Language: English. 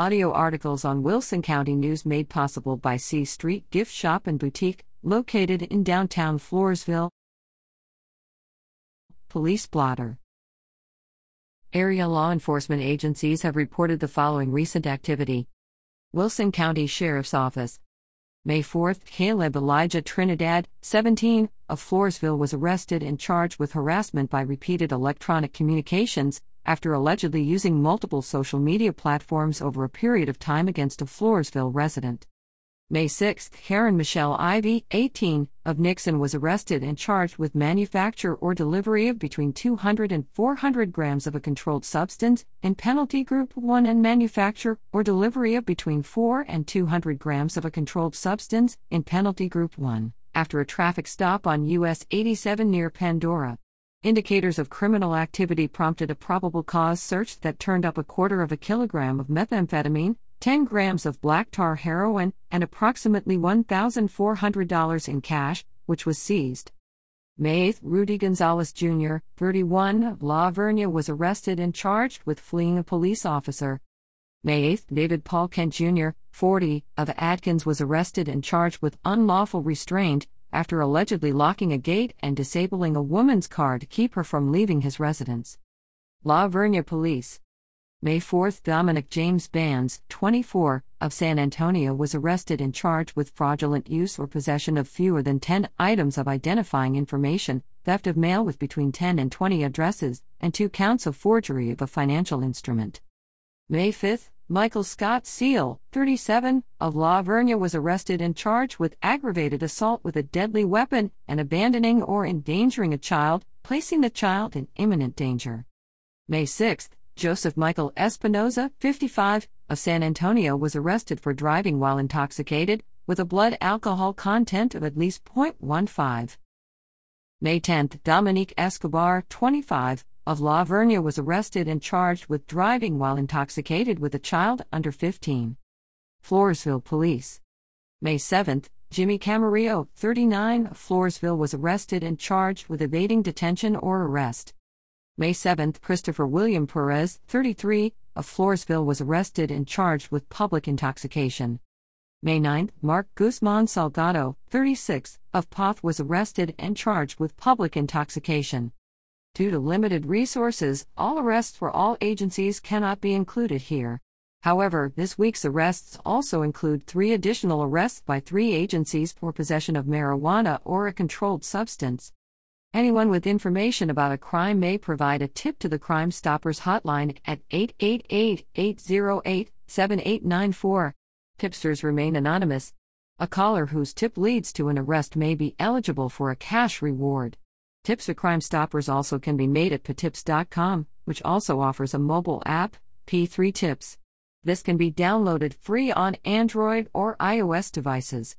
Audio articles on Wilson County News made possible by C Street Gift Shop and Boutique, located in downtown Floresville. Police blotter. Area law enforcement agencies have reported the following recent activity Wilson County Sheriff's Office. May 4th, Caleb Elijah Trinidad, 17, of Floresville was arrested and charged with harassment by repeated electronic communications, after allegedly using multiple social media platforms over a period of time against a Floresville resident. May 6, Karen Michelle Ivy, 18, of Nixon was arrested and charged with manufacture or delivery of between 200 and 400 grams of a controlled substance in Penalty Group 1 and manufacture or delivery of between 4 and 200 grams of a controlled substance in Penalty Group 1 after a traffic stop on US 87 near Pandora. Indicators of criminal activity prompted a probable cause search that turned up a quarter of a kilogram of methamphetamine, 10 grams of black tar heroin, and approximately $1,400 in cash, which was seized. May 8, Rudy Gonzalez Jr., 31, of La Vernia was arrested and charged with fleeing a police officer. May 8, David Paul Kent Jr., 40, of Adkins was arrested and charged with unlawful restraint, after allegedly locking a gate and disabling a woman's car to keep her from leaving his residence. La Vernia Police. May 4, Dominic James Bands, 24, of San Antonio was arrested and charged with fraudulent use or possession of fewer than 10 items of identifying information, theft of mail with between 10 and 20 addresses, and two counts of forgery of a financial instrument. May 5, Michael Scott Seal, 37, of La Vernia was arrested and charged with aggravated assault with a deadly weapon and abandoning or endangering a child, placing the child in imminent danger. May 6, Joseph Michael Espinoza, 55, of San Antonio was arrested for driving while intoxicated, with a blood alcohol content of at least 0.15. May 10, Dominique Escobar, 25, of La Vernia was arrested and charged with driving while intoxicated with a child under 15. Floresville Police. May 7, Jimmy Camarillo, 39, of Floresville was arrested and charged with evading detention or arrest. May 7, Christopher William Perez, 33, of Floresville was arrested and charged with public intoxication. May 9, Mark Guzman Salgado, 36, of Poth was arrested and charged with public intoxication. Due to limited resources, all arrests for all agencies cannot be included here. However, this week's arrests also include three additional arrests by three agencies for possession of marijuana or a controlled substance. Anyone with information about a crime may provide a tip to the Crime Stoppers hotline at 888 808 7894. Tipsters remain anonymous. A caller whose tip leads to an arrest may be eligible for a cash reward. Tips for Crime Stoppers also can be made at patips.com, which also offers a mobile app, P3 Tips. This can be downloaded free on Android or iOS devices.